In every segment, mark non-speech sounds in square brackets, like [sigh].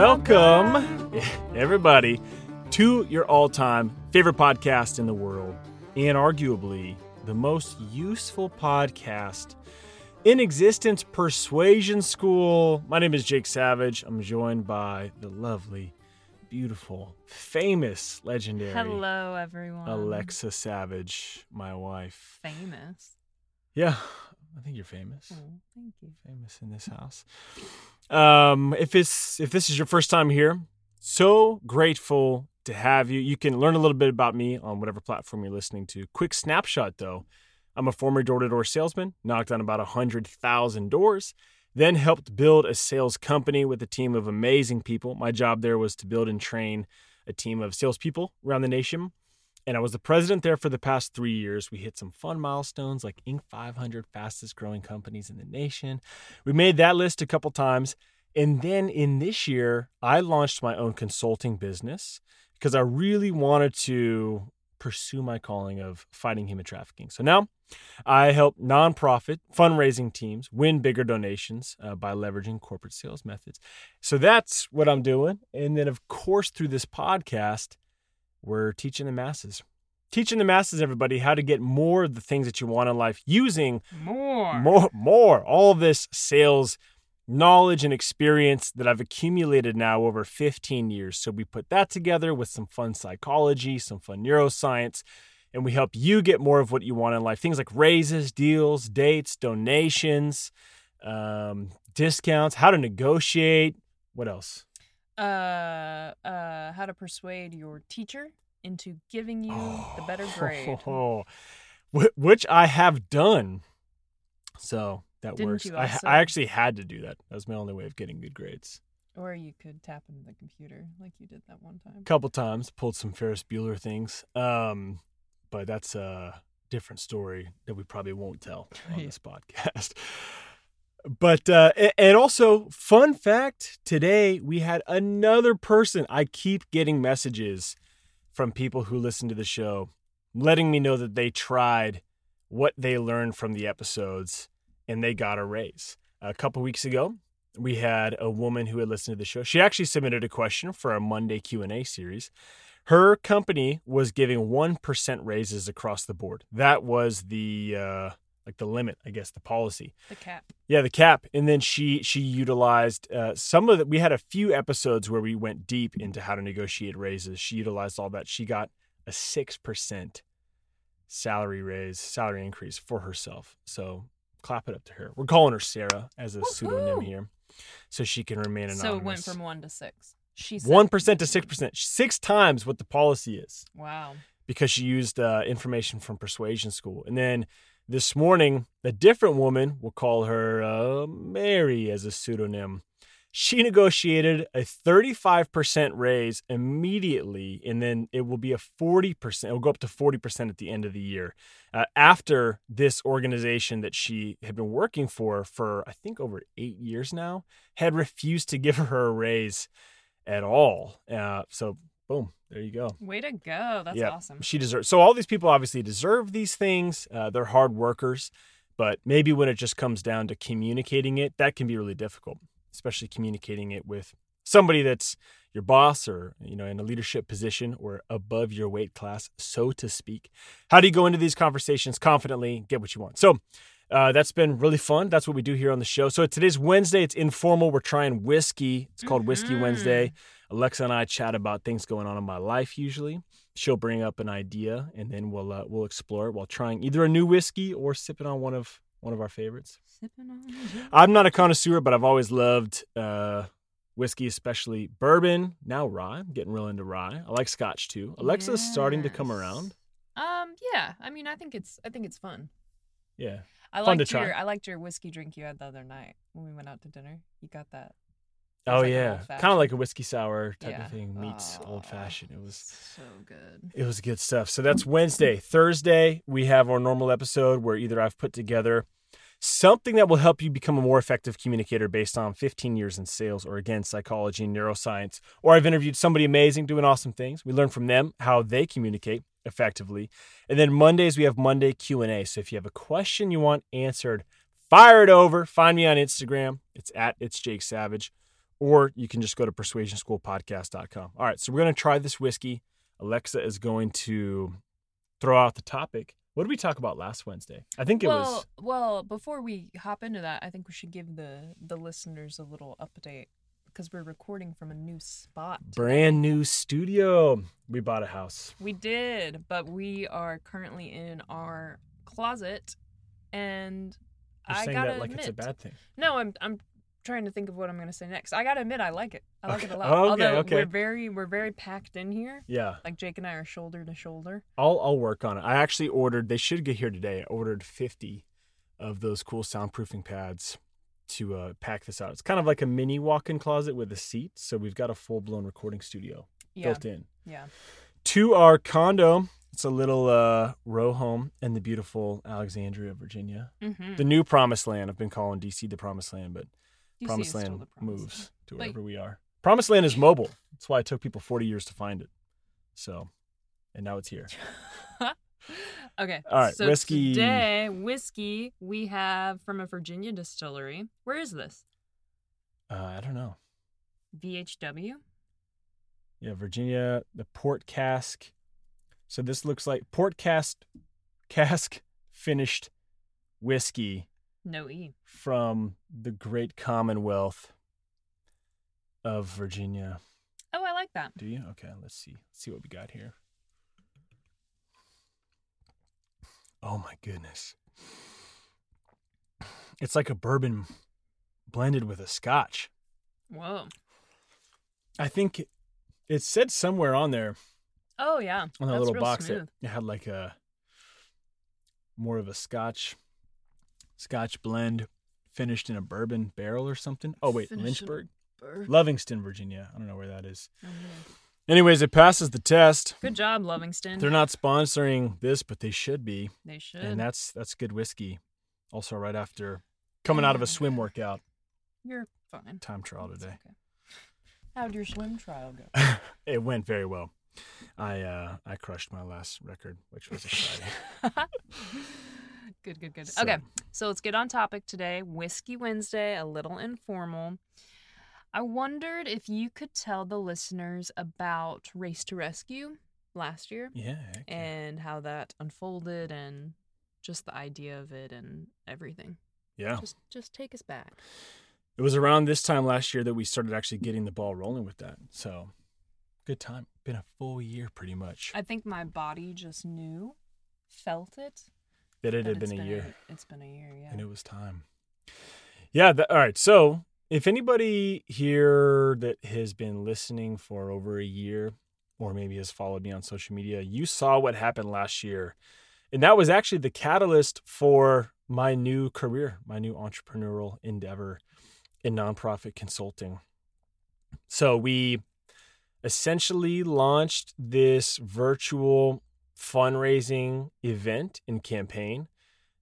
Welcome, everybody, to your all time favorite podcast in the world, and arguably the most useful podcast in existence, Persuasion School. My name is Jake Savage. I'm joined by the lovely, beautiful, famous, legendary Hello, everyone. Alexa Savage, my wife. Famous. Yeah, I think you're famous. Oh, thank you. famous in this house. Um, if it's if this is your first time here, so grateful to have you. You can learn a little bit about me on whatever platform you're listening to. Quick snapshot though. I'm a former door-to-door salesman, knocked on about 100,000 doors, then helped build a sales company with a team of amazing people. My job there was to build and train a team of salespeople around the nation and I was the president there for the past three years. We hit some fun milestones like Inc. 500 fastest growing companies in the nation. We made that list a couple times. And then in this year, I launched my own consulting business because I really wanted to pursue my calling of fighting human trafficking. So now I help nonprofit fundraising teams win bigger donations uh, by leveraging corporate sales methods. So that's what I'm doing. And then, of course, through this podcast, we're teaching the masses. Teaching the masses, everybody, how to get more of the things that you want in life using More. more, more, all this sales knowledge and experience that I've accumulated now over 15 years. So we put that together with some fun psychology, some fun neuroscience, and we help you get more of what you want in life. Things like raises, deals, dates, donations, um, discounts, how to negotiate. What else? Uh, uh, how to persuade your teacher into giving you the better grade. Oh, [laughs] wh- which I have done. So that Didn't works. I. I actually had to do that. That was my only way of getting good grades. Or you could tap into the computer like you did that one time. A couple times, pulled some Ferris Bueller things. Um, but that's a different story that we probably won't tell on [laughs] Yeah. this podcast. But uh, and also, fun fact: today we had another person. I keep getting messages from people who listen to the show, letting me know that they tried what they learned from the episodes and they got a raise. A couple weeks ago, we had a woman who had listened to the show. She actually submitted a question for our Monday Q and A series. Her company was giving one percent raises across the board. That was the uh, like the limit, I guess, the policy. The cap. Yeah, the cap, and then she she utilized uh, some of the. We had a few episodes where we went deep into how to negotiate raises. She utilized all that. She got a six percent salary raise, salary increase for herself. So clap it up to her. We're calling her Sarah as a pseudonym here, so she can remain anonymous. So it went from one to six. She one percent to six percent, six times what the policy is Wow. because she used uh, information from Persuasion School. And then this morning, a different woman, we'll call her uh, Mary as a pseudonym, she negotiated a 35% raise immediately, and then it will be a 40%, it will go up to 40% at the end of the year. Uh, after this organization that she had been working for for, I think, over eight years now, had refused to give her a raise at all. Uh, so, boom, there you go. Way to go. That's Yeah, awesome. She deserves. So all these people obviously deserve these things. Uh, they're hard workers, but maybe when it just comes down to communicating it, that can be really difficult, especially communicating it with somebody that's your boss or you know in a leadership position or above your weight class, so to speak. How do you go into these conversations confidently, get what you want? So. Uh, that's been really fun. That's what we do here on the show. So today's Wednesday. It's informal. We're trying whiskey. It's called Whiskey Mhm. Wednesday. Alexa and I chat about things going on in my life usually. She'll bring up an idea and then we'll uh, we'll explore it while trying either a new whiskey or sipping on one of one of our favorites. Sipping on I'm not a connoisseur, but I've always loved uh, whiskey, especially bourbon. Now rye. I'm getting real into rye. I like scotch too. Alexa's starting to come around. Um. Yeah. I mean, I think it's. I think it's fun. Yeah. I Fun to liked your. try. I liked your whiskey drink you had the other night when we went out to dinner. You got that. Oh like yeah. Kind of like a whiskey sour type Yeah. of thing meets Oh, old fashioned. It was so good. It was good stuff. So that's Wednesday. Thursday, we have our normal episode where either I've put together something that will help you become a more effective communicator based on 15 years in sales or again psychology and neuroscience or i've interviewed somebody amazing doing awesome things we learn from them how they communicate effectively and then mondays we have monday q&a so if you have a question you want answered fire it over find me on instagram it's at it's jake savage or you can just go to persuasionschoolpodcast.com. All right, so we're going to try this whiskey. Alexa is going to throw out the topic. What did we talk about last Wednesday? I think it well, was well, before we hop into that, I think we should give the the listeners a little update because we're recording from a new spot. brand new studio. We bought a house. We did, but we are currently in our closet, and You're I saying gotta that like admit, it's a bad thing. No, I'm I'm trying to think of what I'm gonna say next. I gotta admit, I like it. I like it a lot. [laughs] Okay, Although okay. we're very we're very packed in here. Yeah, Like Jake and I are shoulder to shoulder. I'll I'll work on it. I actually ordered. They should get here today. I ordered fifty of those cool soundproofing pads to uh, pack this out. It's kind of like a mini walk-in closet with a seat. So we've got a full-blown recording studio Yeah, built in. yeah. to our condo. It's a little uh, row home in the beautiful Alexandria, Virginia. Mm-hmm. The new promised land. I've been calling DC the promised land, but DC promised land the promised moves to But- wherever we are. Promised land is mobile. That's why it took people 40 years to find it. So, and now it's here. [laughs] okay. All right, So whiskey. today, whiskey we have from a Virginia distillery. Where is this? Uh, I don't know. VHW. Yeah, Virginia, the port cask. So this looks like port cask, cask finished whiskey No E. from the great Commonwealth of Virginia. Oh, I like that. Do you? Okay, let's see. Let's see what we got here. Oh my goodness. It's like a bourbon blended with a scotch. Whoa. I think it said somewhere on there Oh yeah. on that That's little box smooth. that it had like a more of a scotch scotch blend finished in a bourbon barrel or something. Oh wait, Lynchburg, Lovingston, Virginia. I don't know where that is. Oh, yeah. Anyways, it passes the test. Good job, Lovingston. They're not sponsoring this, but they should be, They should. and that's that's good whiskey. Also, right after coming out of a swim workout, You're fine. time trial today. okay. How'd your swim trial go? [laughs] it went very well. I uh, I crushed my last record, which was exciting. [laughs] good, good, good. So- Okay, so let's get on topic today. Whiskey Wednesday, a little informal. I wondered if you could tell the listeners about Race to Rescue last year Yeah. and how that unfolded and just the idea of it and everything. yeah. Just just take us back. It was around this time last year that we started actually getting the ball rolling with that. So, good time. Been a full year pretty much I think my body just knew, felt it. That it had it's been a year. It's been a year, yeah. and it was time. Yeah. That, all right. So, if anybody here that has been listening for over a year, or maybe has followed me on social media, you saw what happened last year, and that was actually the catalyst for my new career, my new entrepreneurial endeavor in nonprofit consulting. So we essentially launched this virtual fundraising event and campaign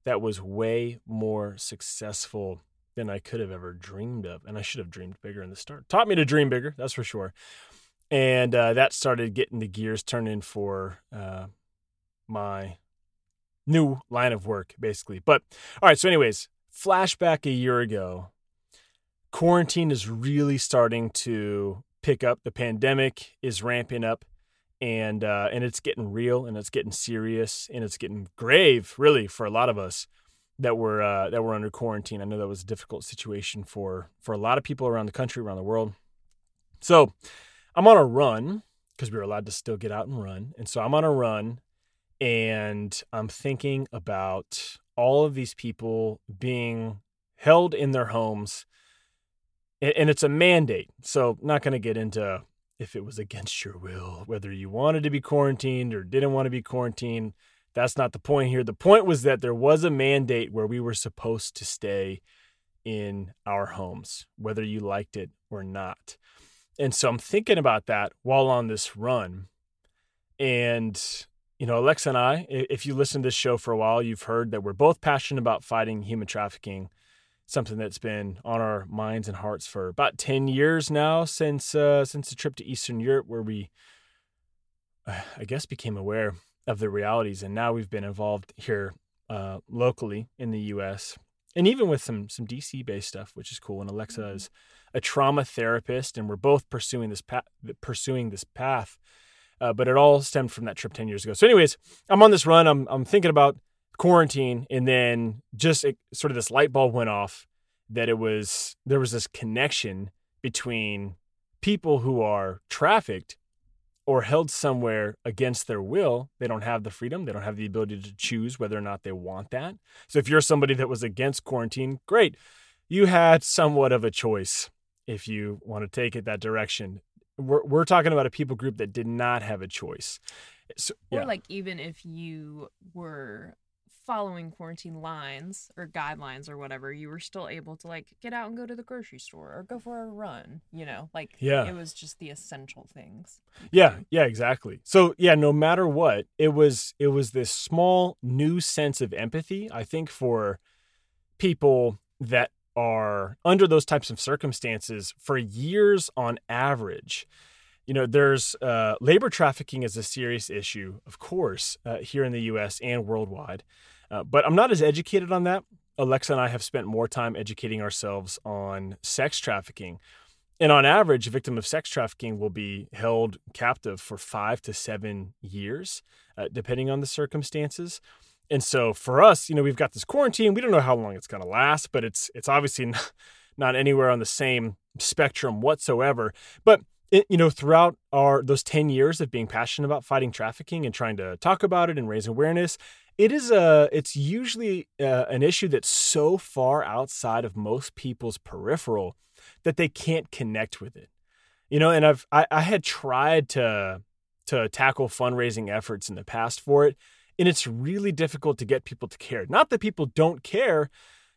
that was way more successful than I could have ever dreamed of. And I should have dreamed bigger in the start. Taught me to dream bigger, that's for sure. And uh, that started getting the gears turning for uh, my new line of work, basically. But all right, so, anyways, flashback a year ago, quarantine is really starting to pick up. The pandemic is ramping up. And uh, and it's getting real, and it's getting serious, and it's getting grave, really, for a lot of us that were uh, that were under quarantine. I know that was a difficult situation for for a lot of people around the country, around the world. So I'm on a run because we were allowed to still get out and run, and so I'm on a run, and I'm thinking about all of these people being held in their homes, and, and it's a mandate. So not going to get into if it was against your will, whether you wanted to be quarantined or didn't want to be quarantined. That's not the point here. The point was that there was a mandate where we were supposed to stay in our homes, whether you liked it or not. And so I'm thinking about that while on this run. And, you know, Alexa and I, if you listen to this show for a while, you've heard that we're both passionate about fighting human trafficking, something that's been on our minds and hearts for about 10 years now since uh, since the trip to Eastern Europe where we uh, I guess became aware of the realities and now we've been involved here uh, locally in the US and even with some some DC based stuff, which is cool. And Alexa Mhm. is a trauma therapist, and we're both pursuing this path. Pursuing this path, uh, but it all stemmed from that trip ten years ago. So, anyways, I'm on this run. I'm I'm thinking about quarantine, and then just it, sort of this light bulb went off that it was there was this connection between people who are trafficked or held somewhere against their will, they don't have the freedom, they don't have the ability to choose whether or not they want that. So if you're somebody that was against quarantine, great. You had somewhat of a choice if you want to take it that direction. We're, we're talking about a people group that did not have a choice. So, Or yeah. like even if you were following quarantine lines or guidelines or whatever, you were still able to like get out and go to the grocery store or go for a run, you know? Like Yeah. it was just the essential things. Yeah, yeah, exactly. So yeah, no matter what, it was it was this small new sense of empathy, I think, for people that are under those types of circumstances for years on average. You know, there's uh, labor trafficking is a serious issue, of course, uh, here in the U.S. and worldwide. Uh, but I'm not as educated on that. Alexa and I have spent more time educating ourselves on sex trafficking. And on average, a victim of sex trafficking will be held captive for five to seven years, uh, depending on the circumstances. And so for us, you know, we've got this quarantine. We don't know how long it's going to last, but it's it's obviously [laughs] not, anywhere on the same spectrum whatsoever. But it, you know, throughout our those ten years of being passionate about fighting trafficking and trying to talk about it and raise awareness, it is a it's usually uh, an issue that's so far outside of most people's peripheral that they can't connect with it. You know, and I've I, I had tried to to tackle fundraising efforts in the past for it, and it's really difficult to get people to care. Not that people don't care,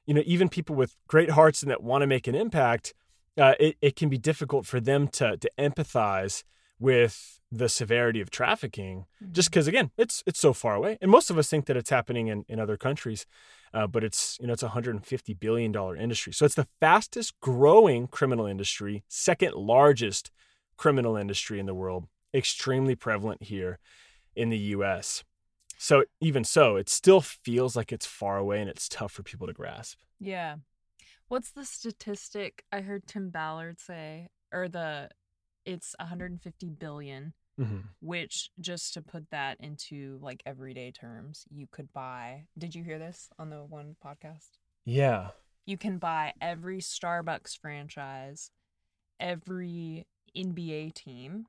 you know, even people with great hearts and that want to make an impact, uh, it, it can be difficult for them to to empathize with the severity of trafficking just because again it's it's so far away. And most of us think that it's happening in, in other countries uh, but it's you know it's a 150 billion dollar industry. So it's the fastest growing criminal industry second largest criminal industry in the world extremely prevalent here in the us so even so it still feels like it's far away and it's tough for people to grasp. Yeah. What's the statistic I heard Tim Ballard say or the it's 150 billion mm-hmm. which just to put that into like everyday terms, you could buy. Did you hear this on the one podcast? yeah You can buy every Starbucks franchise, every NBA team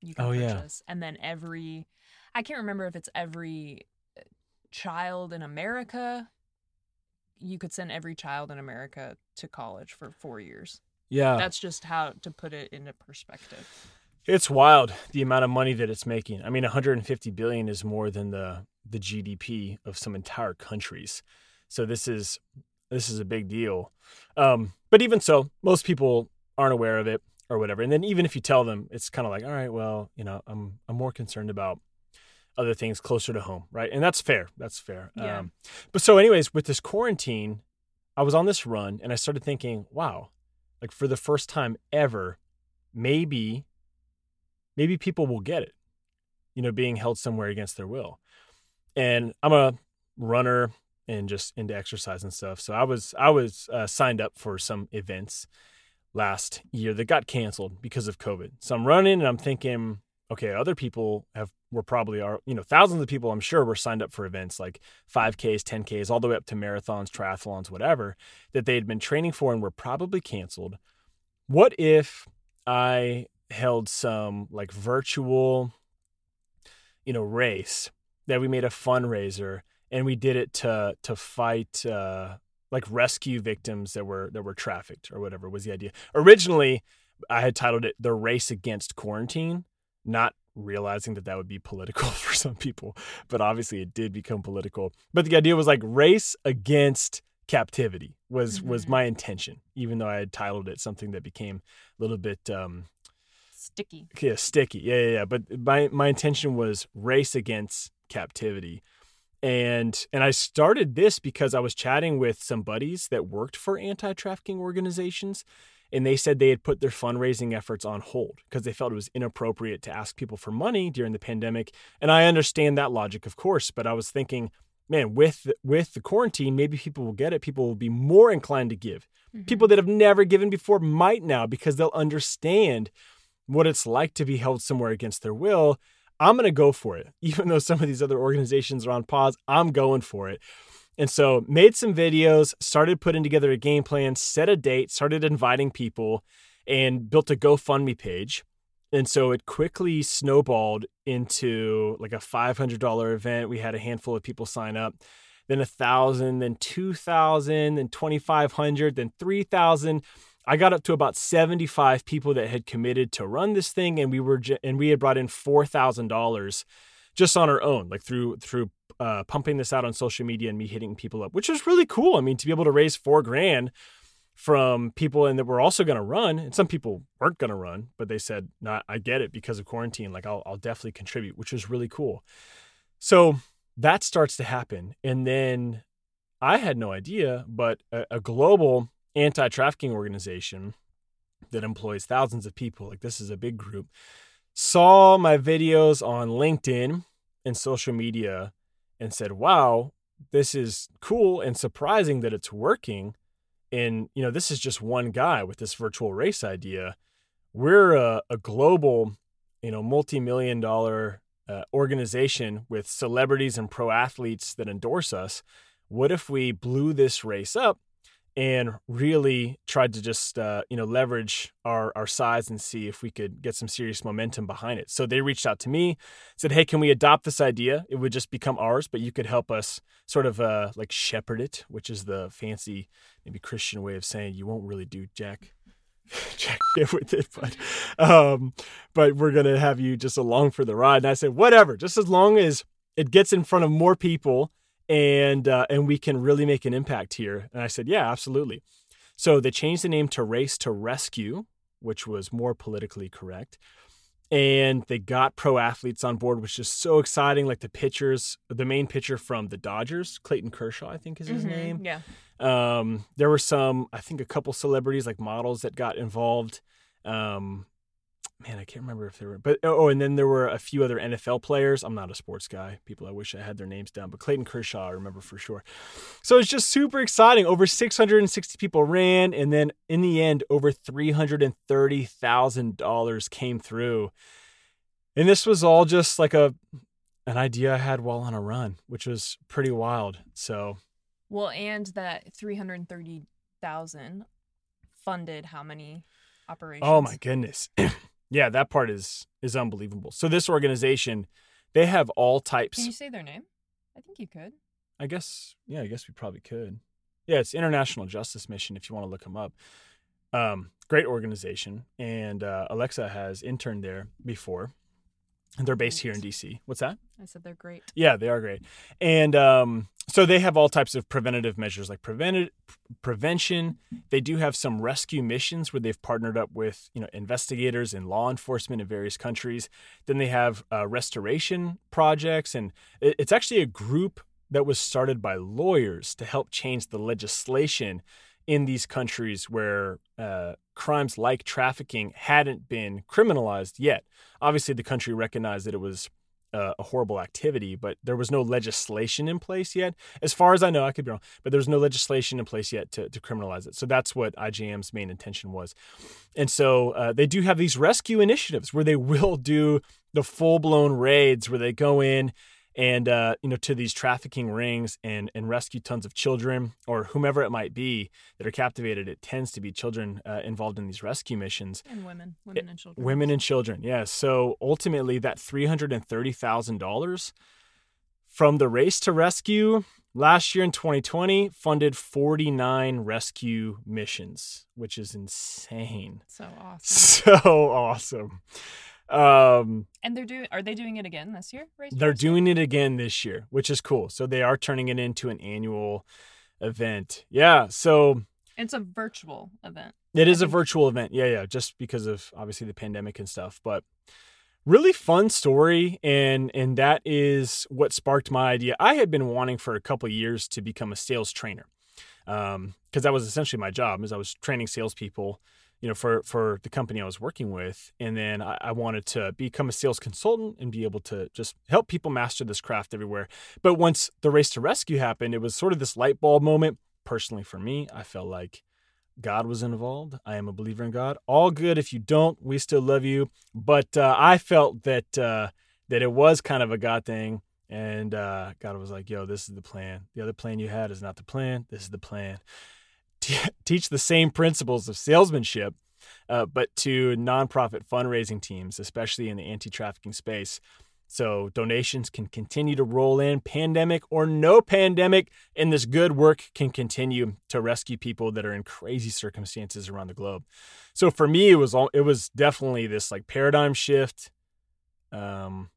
you can Oh, yeah. and then every I can't remember if it's every uh, child in America. You could send every child in America to college for 4 years. Yeah That's just how to put it into perspective. It's wild the amount of money that it's making. I mean, 150 billion is more than the the GDP of some entire countries. So this is this is a big deal. Um, but even so, most people aren't aware of it or whatever. And then even if you tell them, it's kind of like, all right, well, you know, I'm I'm more concerned about other things closer to home, right? And that's fair. That's fair. Yeah. Um, but so, anyways, with this quarantine, I was on this run and I started thinking, wow, like for the first time ever, maybe maybe people will get it, you know, being held somewhere against their will. And I'm a runner and just into exercise and stuff. So I was I was uh, signed up for some events last year that got canceled because of COVID. So I'm running and I'm thinking, okay, other people have were probably are you know thousands of people I'm sure were signed up for events like 5Ks, 10Ks, all the way up to marathons, triathlons, whatever that they had been training for and were probably canceled. What if I held some like virtual you know race that we made a fundraiser and we did it to to fight uh like rescue victims that were that were trafficked or whatever was the idea originally i had titled it the race against quarantine not realizing that that would be political [laughs] for some people but obviously it did become political but the idea was like race against captivity was was Mhm. my intention even though i had titled it something that became a little bit um Sticky. yeah, sticky. Yeah, yeah, yeah. But my my intention was race against captivity. And and I started this because I was chatting with some buddies that worked for anti-trafficking organizations and they said they had put their fundraising efforts on hold because they felt it was inappropriate to ask people for money during the pandemic. And I understand that logic, of course, but I was thinking man, with with the quarantine, maybe people will get it. People will be more inclined to give. Mhm. People that have never given before might now because they'll understand what it's like to be held somewhere against their will. I'm going to go for it. [laughs] Even though some of these other organizations are on pause, I'm going for it. And so made some videos, started putting together a game plan, set a date, started inviting people, and built a GoFundMe page. And so it quickly snowballed into like a $500 event. We had a handful of people sign up, then a thousand, then 2,000, then 2,500, then 3,000. I got up to about 75 people that had committed to run this thing. And we were, and we had brought in $4,000 just on our own, like through, through uh, pumping this out on social media and me hitting people up, which was really cool. I mean, to be able to raise four grand from people and that were also going to run, and some people weren't going to run, but they said, "No, I get it because of quarantine. Like, I'll, I'll definitely contribute," which was really cool. So that starts to happen, and then I had no idea, but a, a global anti-trafficking organization that employs thousands of people, like this is a big group, saw my videos on LinkedIn and social media and said, wow, this is cool and surprising that it's working. And, you know, this is just one guy with this virtual race idea. We're a, a global, you know, multi million dollar uh, organization with celebrities and pro athletes that endorse us. What if we blew this race up and really tried to just uh, you know leverage our our size and see if we could get some serious momentum behind it. So they reached out to me, said, "Hey, can we adopt this idea? It would just become ours, but you could help us sort of uh, like shepherd it, which is the fancy maybe Christian way of saying you won't really do jack." [laughs] jack [laughs] with it, but um, but we're gonna have you just along for the ride. And I said, whatever, just as long as it gets in front of more people and uh, and we can really make an impact here. And I said, yeah, absolutely. So they changed the name to Race to Rescue, which was more politically correct. And they got pro athletes on board, which is so exciting. Like the pitchers, the main pitcher from the Dodgers, Clayton Kershaw, I think is his Mhm, name. Yeah. Um, there were some, I think, a couple celebrities like models that got involved. Um, man, I can't remember if there were, but oh, and then there were a few other NFL players. I'm not a sports guy. People, I wish I had their names down, but Clayton Kershaw, I remember for sure. So it's just super exciting. Over 660 people ran, and then in the end, over $330,000 came through. And this was all just like a an idea I had while on a run, which was pretty wild. So Well, and that 330,000 funded how many operations? Oh my goodness. [clears throat] yeah, that part is is unbelievable. So this organization, they have all types. Can you say their name? I think you could. I guess yeah, I guess we probably could. Yeah, it's International Justice Mission if you want to look them up. Um, great organization, and uh, Alexa has interned there before. And they're based here in DC. What's that? I said they're great. Yeah, they are great. And um, so they have all types of preventative measures like prevented prevention. They do have some rescue missions where they've partnered up with you know investigators and law enforcement in various countries. Then they have uh, restoration projects, and it's actually a group that was started by lawyers to help change the legislation in these countries where uh, crimes like trafficking hadn't been criminalized yet. Obviously, the country recognized that it was uh, a horrible activity, but there was no legislation in place yet. As far as I know, I could be wrong, but there was no legislation in place yet to, to criminalize it. So that's what IJM's main intention was. And so uh, they do have these rescue initiatives where they [laughs] will do the full blown raids where they go in and uh, you know to these trafficking rings and and rescue tons of children or whomever it might be that are captivated. It tends to be children uh, involved in these rescue missions. And women, women and children. Women and children, yeah. So ultimately, that three hundred and thirty thousand dollars from the race to rescue last year in 2020 funded 49 rescue missions, which is insane. So awesome. [laughs] So awesome. Um, And they're doing. Are they doing it again this year? Race they're doing it again this year, which is cool. So they are turning it into an annual event. Yeah. So It's a virtual event. It is a virtual event. Yeah, yeah, just because of obviously the pandemic and stuff, but really fun story and and that is what sparked my idea. I had been wanting for a couple years to become a sales trainer. Um, because that was essentially my job, as I was training salespeople you know, for for the company I was working with, and then I, I, wanted to become a sales consultant and be able to just help people master this craft everywhere. But once the race to rescue happened, it was sort of this light bulb moment. Personally, for me, I felt like God was involved. I am a believer in God. All good. If you don't, we still love you. But uh, I felt that uh, that it was kind of a God thing, and uh, God was like, "Yo, this is the plan. The other plan you had is not the plan. This is the plan." [laughs] teach the same principles of salesmanship, uh, but to nonprofit fundraising teams, especially in the anti trafficking space. So donations can continue to roll in, pandemic or no pandemic, and this good work can continue to rescue people that are in crazy circumstances around the globe. So for me, it was all, it was definitely this like paradigm shift. Um,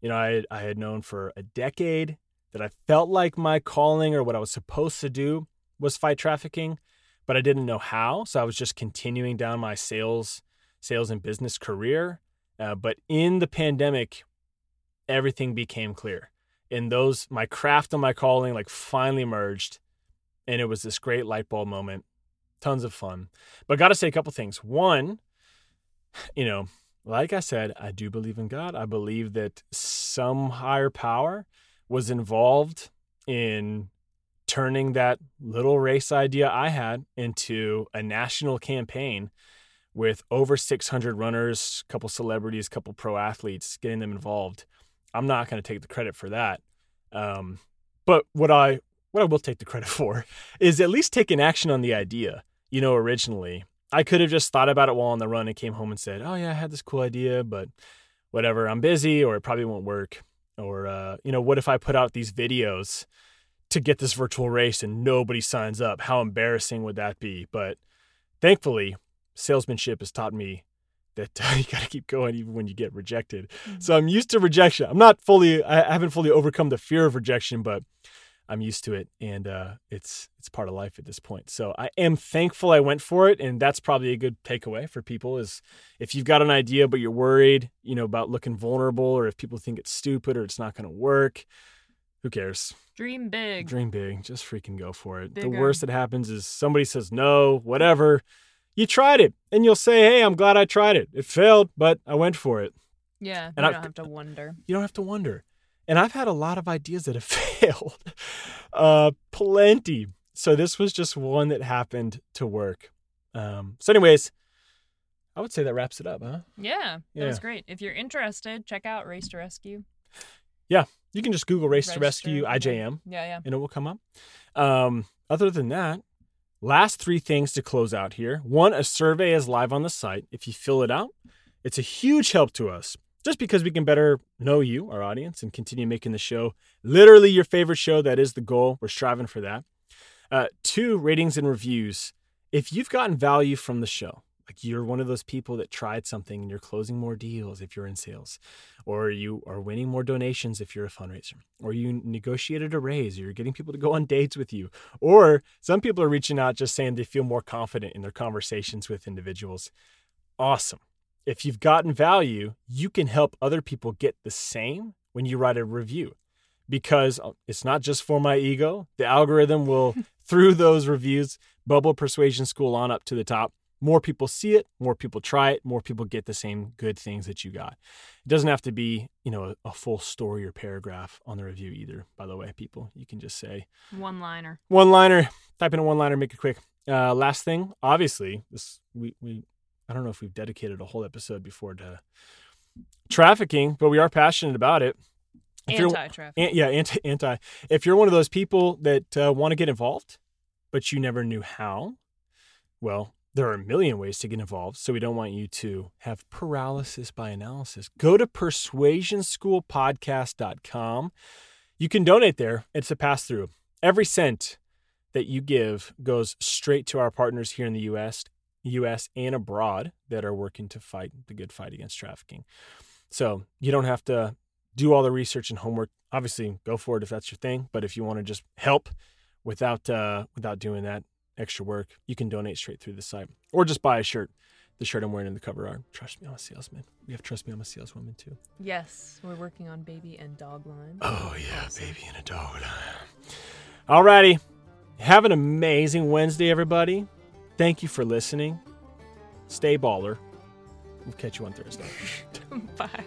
you know, I I had known for a decade that I felt like my calling or what I was supposed to do was fight trafficking, but I didn't know how. So I was just continuing down my sales, sales and business career. Uh, but in the pandemic, everything became clear. And those, my craft and my calling, like finally merged, and it was this great light bulb moment. Tons of fun. But got to say a couple things. One, you know, like I said, I do believe in God. I believe that some higher power was involved in turning that little race idea I had into a national campaign with over 600 runners, a couple celebrities, a couple pro athletes, getting them involved. I'm not going to take the credit for that. Um, but what I what I will take the credit [laughs] for is at least taking action on the idea. You know, originally I could have just thought about it while on the run and came home and said, "Oh yeah, I had this cool idea, but whatever, I'm busy, or it probably won't work." Or uh, you know, what if I put out these videos to get this virtual race and nobody signs up. How embarrassing would that be? But thankfully, salesmanship has taught me that uh, [laughs] you got to keep going even when you get rejected. Mm-hmm. So I'm used to rejection. I'm not fully, I haven't fully overcome the fear of rejection, but I'm used to it, and uh, it's it's part of life at this point. So I am thankful I went for it, and that's probably a good takeaway for people. Is if you've got an idea but you're worried, you know, about looking vulnerable, or if people think it's stupid or it's not going to work, who cares? Dream big. Dream big. Just freaking go for it. Bigger. The worst that happens is somebody says no, whatever. You tried it, and you'll say, "Hey, I'm glad I tried it. It failed, but I went for it." Yeah, and you I, don't have to wonder. You don't have to wonder. And I've had a lot of ideas that have [laughs] failed, uh, plenty. So this was just one that happened to work. Um, so, anyways, I would say that wraps it up, huh? Yeah, that yeah. was great. If you're interested, check out Race to Rescue. Yeah, you can just Google Race Register, to Rescue IJM. Yeah, yeah. And it will come up. Um, other than that, last three things to close out here. One, a survey is live on the site. If you fill it out, it's a huge help to us just because we can better know you, our audience, and continue making the show literally your favorite show. That is the goal. We're striving for that. Uh, two, ratings and reviews. If you've gotten value from the show, like you're one of those people that tried something and you're closing more deals if you're in sales, or you are winning more donations if you're a fundraiser, or you negotiated a raise, or you're getting people to go on dates with you, or some people are reaching out just saying they feel more confident in their conversations with individuals. Awesome. If you've gotten value, you can help other people get the same when you write a review because uh, it's not just for my ego. The algorithm will, [laughs] through those reviews, bubble Persuasion School on up to the top more people see it, more people try it, more people get the same good things that you got. It doesn't have to be, you know, a, a full story or paragraph on the review either, by the way, people. You can just say one liner. One liner. Type in a one liner, make it quick. Uh, last thing, obviously, this we we I don't know if we've dedicated a whole episode before to trafficking, but we are passionate about it. Anti-trafficking. yeah, anti anti. If you're one of those people that uh, want to get involved, but you never knew how, well, there are a million ways to get involved, so we don't want you to have paralysis by analysis. Go to persuasionschoolpodcast.com. You can donate there. It's a pass through. Every cent that you give goes straight to our partners here in the US, US and abroad that are working to fight the good fight against trafficking. So, you don't have to do all the research and homework. Obviously, go for it if that's your thing, but if you want to just help without uh, without doing that, extra work, you can donate straight through the site or just buy a shirt. The shirt I'm wearing in the cover art. Trust me, I'm a salesman. We have trust me, I'm a saleswoman too. Yes, we're working on baby and dog line. Oh yeah, awesome. baby and a dog line. Alrighty, have an amazing Wednesday, everybody. Thank you for listening. Stay baller. We'll catch you on Thursday. [laughs] Bye.